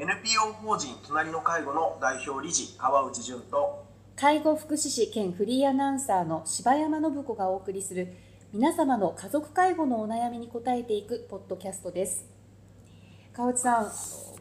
NPO 法人隣の介護の代表理事川内淳と介護福祉士兼フリーアナウンサーの柴山信子がお送りする皆様の家族介護のお悩みに答えていくポッドキャストです。川内さん、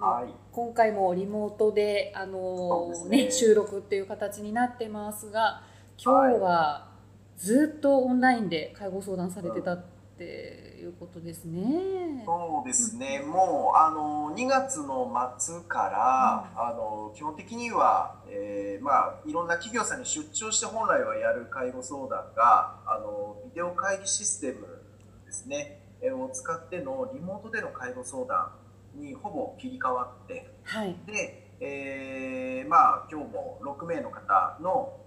はい、今回もリモートであのね、ね、収録っていう形になってますが今日はずっとオンラインで介護相談されてたっていうことですね。そうですね、うん、もうあの2月の末から、うん、あの基本的には、えー、まあ、いろんな企業さんに出張して本来はやる介護相談があのビデオ会議システムですね、えー、を使ってのリモートでの介護相談にほぼ切り替わって、はい、で、えー、まあ、今日も6名の方の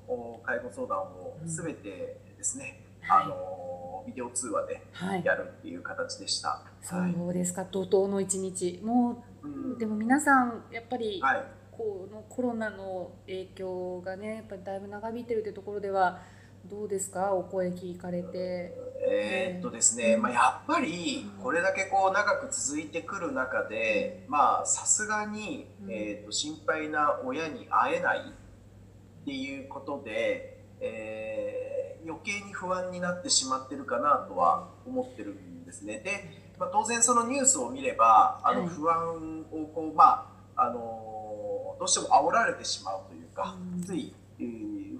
介護相談を全てですね、うんはい、あのビデオ通話でやるっていう形でした。はい、そうですか、怒涛の一日。もう、うん、でも皆さんやっぱり、はい、このコロナの影響がね、やっぱりだいぶ長引いてるというところでは。どうですか？お声聞かれて。えー、っとですね、まあ、やっぱりこれだけこう長く続いてくる中で、まあさすがに、えー、っと心配な親に会えないっていうことで、えー、余計に不安になってしまってるかなとは思ってるんですね。で、まあ、当然そのニュースを見ればあの不安をこう、まああのどうしても煽られてしまうというか、つい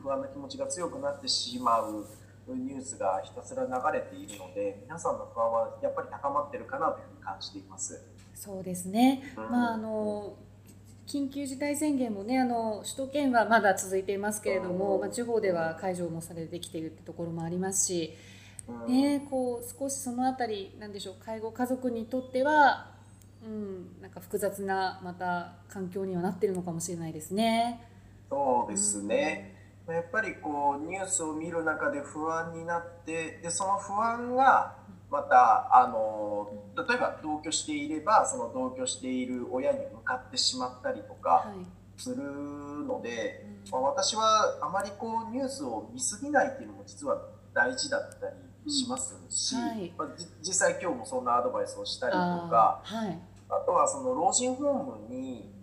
不安な気持ちが強くなってしまうニュースがひたすら流れているので皆さんの不安はやっぱり高まってるかなというふうに感じています。そうですね、うん、まああの緊急事態宣言もねあの首都圏はまだ続いていますけれども、まあ、地方では解除もされてきているってところもありますし、ね、こう少しその辺りなんでしょう介護家族にとっては、うん、なんか複雑なまた環境にはなってるのかもしれないですね。そうですね、やっぱりこうニュースを見る中で不安になってでその不安がまたあの例えば同居していればその同居している親に向かってしまったりとかするので、まあ、私はあまりこうニュースを見過ぎないっていうのも実は大事だったりしますし、うん。はい、まあ、実際今日もそんなアドバイスをしたりとかあはい、あとはその老人ホームに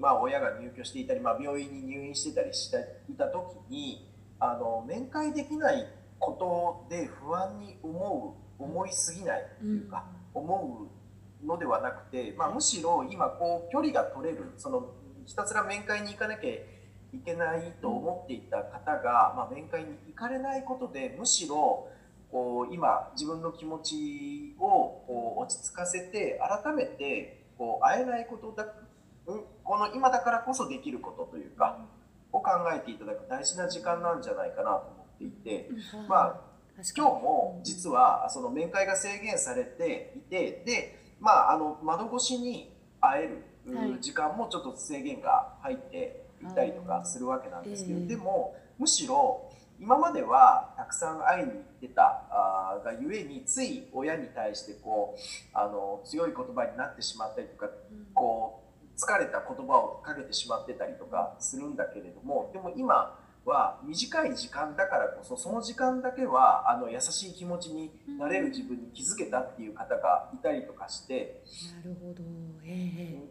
まあ、親が入居していたり、まあ、病院に入院してたりしていた時にあの面会できないことで不安に思う思いすぎないというか、うん、思うのではなくて、まあ、むしろ今こう距離が取れるそのひたすら面会に行かなきゃいけないと思っていた方が、まあ、面会に行かれないことでむしろこう今自分の気持ちをこう落ち着かせて改めてこう会えないことだこの今だからこそできることというか、を考えていただく大事な時間なんじゃないかなと思っていて、まあ、今日も実はその面会が制限されていてで、まあ、あの窓越しに会える時間もちょっと制限が入っていたりとかするわけなんですけど、でもむしろ今まではたくさん会いに行ってたあがゆえについ親に対してこうあの強い言葉になってしまったりとか、こう疲れた言葉をかけてしまってたりとかするんだけれどもでも今は短い時間だからこそその時間だけはあの優しい気持ちになれる自分に気づけたっていう方がいたりとかして。なるほど、え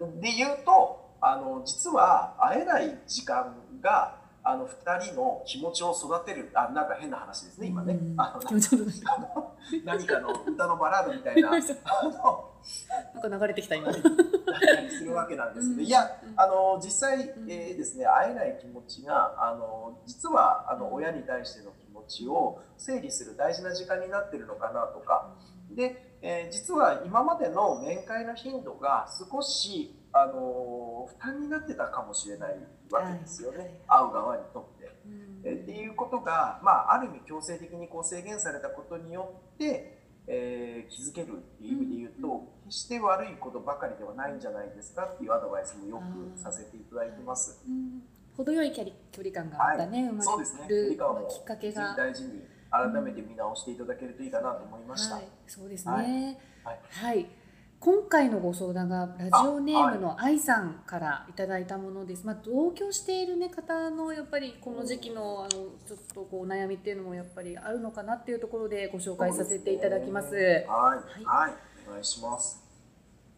ー、で言うとあの実は会えない時間があの2人の気持ちを育てるあなんか変な話ですね今ね、あの何かの歌のバラードみたいな。なんか流れてきた今。だったりするわけなんですけど、いやあの実際、えー、ですね会えない気持ちがあの実はあの親に対しての気持ちを整理する大事な時間になってるのかなとか。で、えー、実は今までの面会の頻度が少しあの負担になってたかもしれないわけですよね、はい、会う側にとって。えっていうことが、まあ、ある意味強制的にこう制限されたことによって、えー、気づけるっていう意味で言うと、うん、決して悪いことばかりではないんじゃないですかっていうアドバイスもよくさせていただいてます。うん、程よい距離距離感がまたね、はい、生まれる、ね、きっかけが。大事に改めて見直していただけるといいかなと思いました。うん。はい、そうですね。はい、はい。今回のご相談がラジオネームの愛さんからいただいたものです。まあ、同居している、ね、方のやっぱりこの時期のあのちょっとこう悩みっていうのもやっぱりあるのかなっていうところでご紹介させていただきます。すね、はい、はい、はい、お願いします。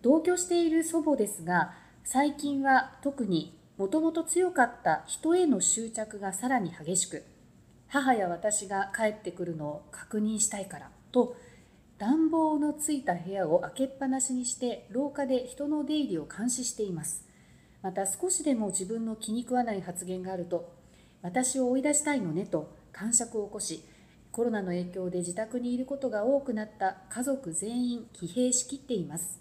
同居している祖母ですが最近は特にもともと強かった人への執着がさらに激しく母や私が帰ってくるのを確認したいからと暖房のついた部屋を開けっぱなしにして廊下で人の出入りを監視しています。また少しでも自分の気に食わない発言があると私を追い出したいのねと感触を起こしコロナの影響で自宅にいることが多くなった家族全員疲弊しきっています。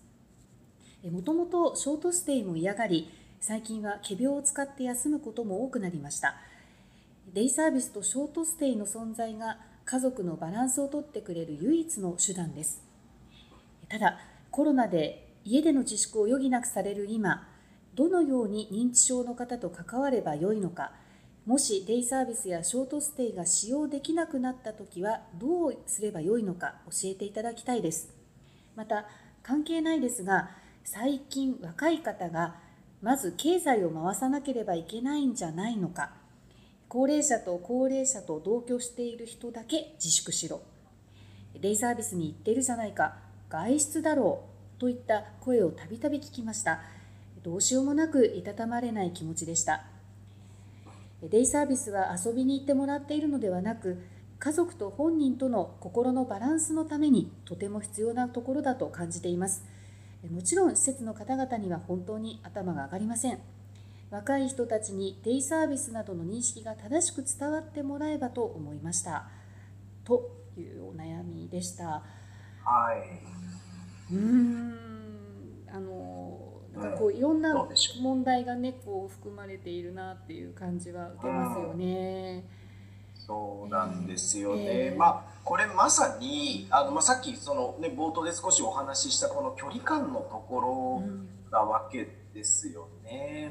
もともとショートステイも嫌がり最近は仮病を使って休むことも多くなりました。デイサービスとショートステイの存在が家族のバランスをとってくれる唯一の手段です。ただコロナで家での自粛を余儀なくされる今どのように認知症の方と関わればよいのかもしデイサービスやショートステイが使用できなくなった時はどうすればよいのか教えていただきたいです。また関係ないですが最近若い方がまず経済を回さなければいけないんじゃないのか高齢者と高齢者と同居している人だけ自粛しろ。デイサービスに行ってるじゃないか。外出だろうといった声をたびたび聞きました。どうしようもなくいたたまれない気持ちでした。デイサービスは遊びに行ってもらっているのではなく家族と本人との心のバランスのためにとても必要なところだと感じています。もちろん施設の方々には本当に頭が上がりません。若い人たちにデイサービスなどの認識が正しく伝わってもらえばと思いました。というお悩みでした。はい。うんあのなんかこういろんな問題がねこう含まれているなっていう感じは受けますよね。そうなんですよね、えー、まあこれまさにあの、まあ、さっきその、ね、冒頭で少しお話ししたこの距離感のところなわけですよ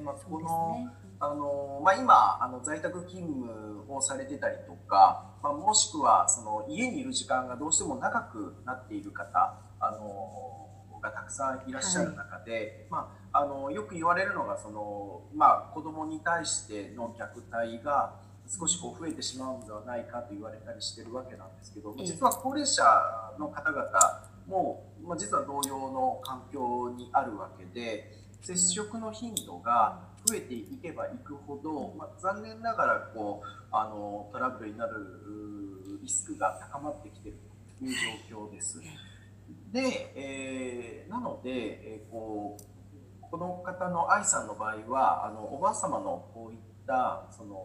まあ、この、ね、あのまあ、今あの在宅勤務をされてたりとか、まあ、もしくはその家にいる時間がどうしても長くなっている方あのがたくさんいらっしゃる中で、はい、まあ、あのよく言われるのがその、まあ、子どもに対しての虐待が少しこう増えてしまうのではないかと言われたりしてるわけなんですけど実は高齢者の方々も、まあ、実は同様の環境にあるわけで接触の頻度が増えていけばいくほど、まあ、残念ながらこうあのトラブルになるリスクが高まってきているという状況です。で、えー、なので、えー、こうこの方の愛さんの場合はあのおばあ様のこういったその、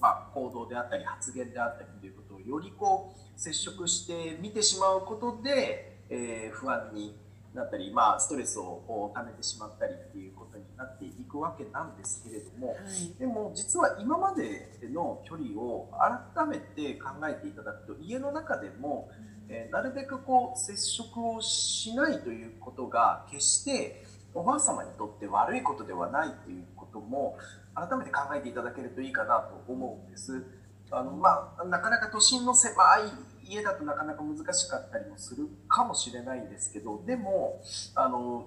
まあ、行動であったり発言であったりということをよりこう接触して見てしまうことで、えー、不安になったり、まあ、ストレスをためてしまったりっていうことになっていくわけなんですけれども、はい、でも実は今までの距離を改めて考えていただくと家の中でも、うんえー、なるべくこう接触をしないということが決しておばあ様にとって悪いことではないということも改めて考えていただけるといいかなと思うんです。あのまあ、なかなか都心の狭い家だとなかなか難しかったりもするかもしれないんですけどでもあの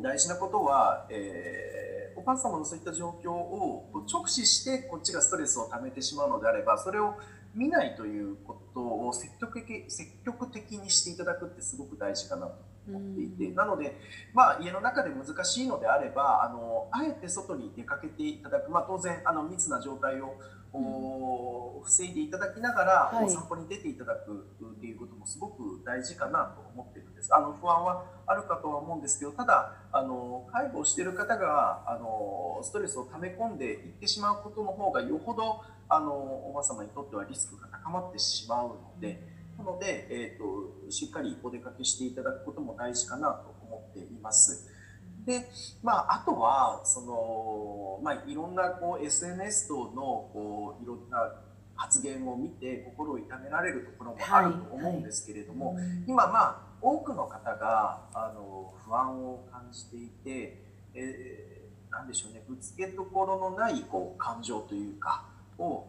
大事なことは、えー、お母様のそういった状況を直視してこっちがストレスをためてしまうのであればそれを見ないということを積極的積極的にしていただくってすごく大事かなと思っていて、うん、なので、まあ、家の中で難しいのであればあのあえて外に出かけていただく、まあ、当然あの密な状態を、うん、防いでいただきながら、お散歩に出ていただくっていうこともすごく大事かなと思ってるんです。あの不安はあるかとは思うんですけどただあの介護をしている方があのストレスを溜め込んでいってしまうことの方がよほどあのおばあ様にとってはリスクが高まってしまうのでなので、えーと、しっかりお出かけしていただくことも大事かなと思っています。でまあ、あとはその、まあ、いろんなこう SNS 等のこういろんな発言を見て心を痛められるところもあると思うんですけれども、はいはい、今まあ多くの方があの不安を感じていて、えー、何でしょうねぶつけどころのないこう感情というかを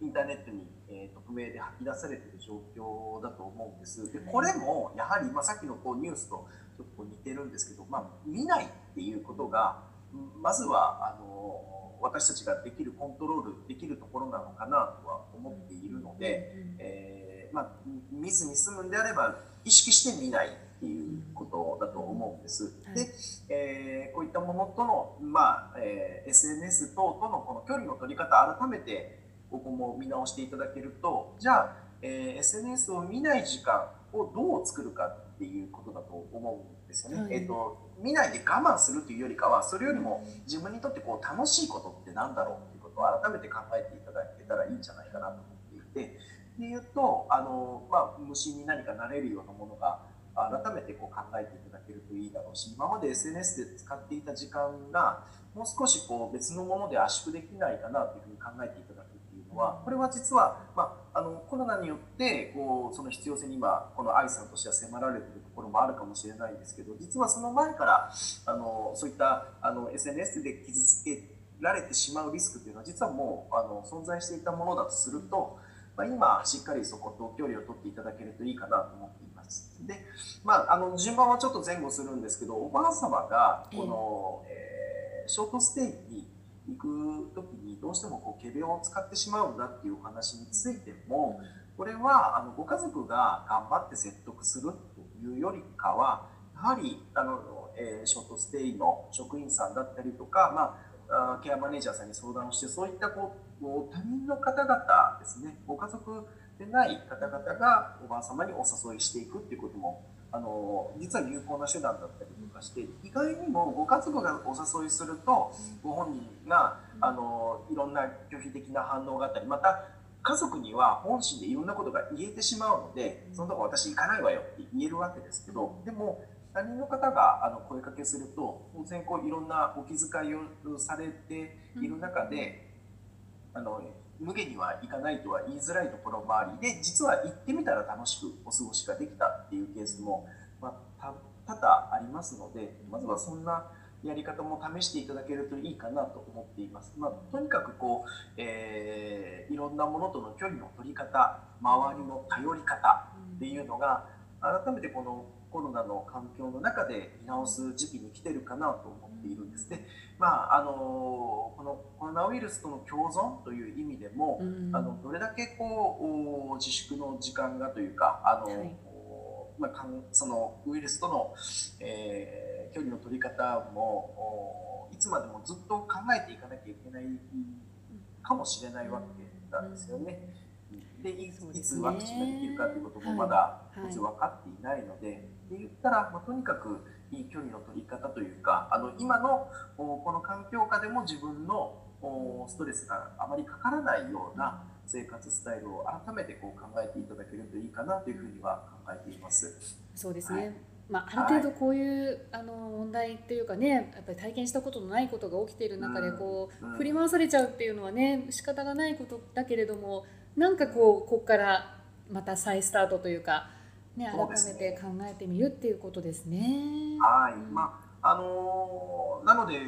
インターネットに、えー、匿名で吐き出されている状況だと思うんです。でこれもやはり、まあ、さっきのこうニュースとちょっと似てるんですけど、まあ、見ないっていうことがまずはあの私たちができるコントロールできるところなのかなとは思っているので、えー、まあ、見ずに済むんであれば意識して見ないっていうことだと思うんです。で、えー、こういっいったものとの、まあえー、SNS 等とのこの距離の取り方改めてここも見直していただけるとじゃあ、えー、SNS を見ない時間をどう作るかっていうことだと思うんですよね。はい、えーと、見ないで我慢するというよりかはそれよりも自分にとってこう楽しいことって何だろうっていうことを改めて考えていただけたらいいんじゃないかなと思っていてで言うとあの、まあ、虫に何かなれるようなものが改めてこう考えていただけるといいだろうし今まで SNS で使っていた時間がもう少しこう別のもので圧縮できないかなというふうに考えていただはこれは実は、まあ、あのコロナによってこうその必要性に今この愛さんとしては迫られているところもあるかもしれないんですけど実はその前からあのそういったあの SNS で傷つけられてしまうリスクというのは実はもうあの存在していたものだとすると、まあ、今しっかりそこと距離を取っていただけるといいかなと思っています。で、まあ、あの順番はちょっと前後するんですけどおばあ様がこの、えー、ショートステイに行く時にどうしてもこう仮病を使ってしまうんだっていうお話についてもこれはあのご家族が頑張って説得するというよりかはやはりあの、えー、ショートステイの職員さんだったりとか、まあケアマネージャーさんに相談をしてそういったこう他人の方々ですねご家族でない方々がおばあ様にお誘いしていくっていうこともあの実は有効な手段だったりとかして意外にもご家族がお誘いするとご本人があのいろんな拒否的な反応があったりまた家族には本心でいろんなことが言えてしまうのでそのとこ私行かないわよって言えるわけですけどでも他人の方があの声かけすると当然こういろんなお気遣いをされている中で、あの無限には行かないとは言いづらいところもありで実は行ってみたら楽しくお過ごしができたっていうケースも、まあ、多々ありますのでまずはそんなやり方も試していただけるといいかなと思っています。まあ、とにかくこう、えー、いろんなものとの距離の取り方周りの頼り方っていうのが改めてこのコロナの環境の中で見直す時期に来てるかなと思っているんですね。まあ、あのこのコロナウイルスとの共存という意味でも、うん、あのどれだけこう自粛の時間がというかあの、はい、まあ、そのウイルスとの、えー、距離の取り方もいつまでもずっと考えていかなきゃいけないかもしれないわけなんですよね。でいつワクチンができるかということもまだもちろん分かっていないので、はいはい、で言ったら、まあ、とにかくいい距離の取り方というかあの今のこの環境下でも自分のストレスがあまりかからないような生活スタイルを改めてこう考えていただけるといいかなというふうには考えています。そうですね、はいまあ、ある程度こういう、はい、あの問題っていうかねやっぱり体験したことのないことが起きている中でこう、うん、振り回されちゃうっていうのはね仕方がないことだけれどもなんかこうここからまた再スタートというか、ね、改めて考えてみるっていうことですね。はい、まああのー、なので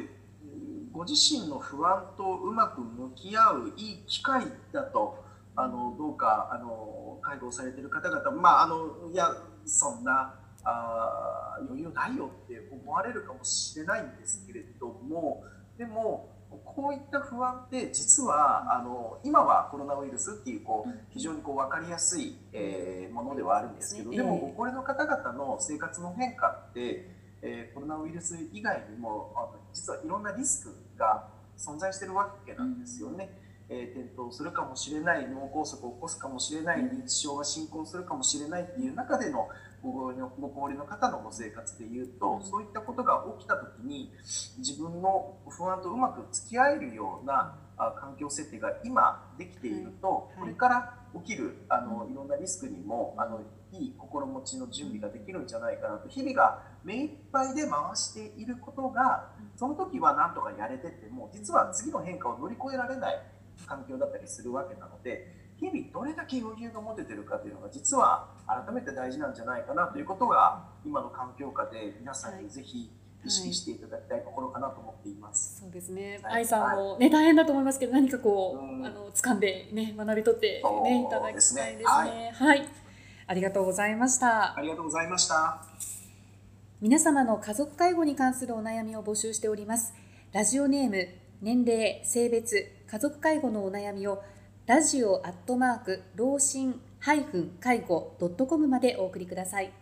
ご自身の不安とうまく向き合ういい機会だとあのどうかあの介護されてる方々まああのいやそんなあ余裕ないよって思われるかもしれないんですけれどもでもこういった不安って実はあの今はコロナウイルスっていうこう非常にこう分かりやすい、えー、ものではあるんですけどでもご高齢の方々の生活の変化って、えー、コロナウイルス以外にもあの実はいろんなリスクが存在してるわけなんですよね。えー、転倒するかもしれない脳梗塞を起こすかもしれない認知症が進行するかもしれないっていう中でのご高齢の方のご生活でいうと、そういったことが起きた時に自分の不安とうまく付き合えるような環境設定が今できていると、これから起きるあのいろんなリスクにもあのいい心持ちの準備ができるんじゃないかなと。日々が目いっぱいで回していることがその時は何とかやれてても実は次の変化を乗り越えられない環境だったりするわけなので日々どれだけ余裕が持ててるかというのが実は改めて大事なんじゃないかなということが今の環境下で皆さんにぜひ意識していただきたいところかなと思っています。はい、そうですね。愛、はい、さんもね、大変だと思いますけど何かこう、うあの掴んでね学び取ってねいただきたいですね。はい、はい、ありがとうございました。ありがとうございました。皆様の家族介護に関するお悩みを募集しております。ラジオネーム、年齢、性別、家族介護のお悩みをラジオアットマーク老人介護ドットコムまでお送りください。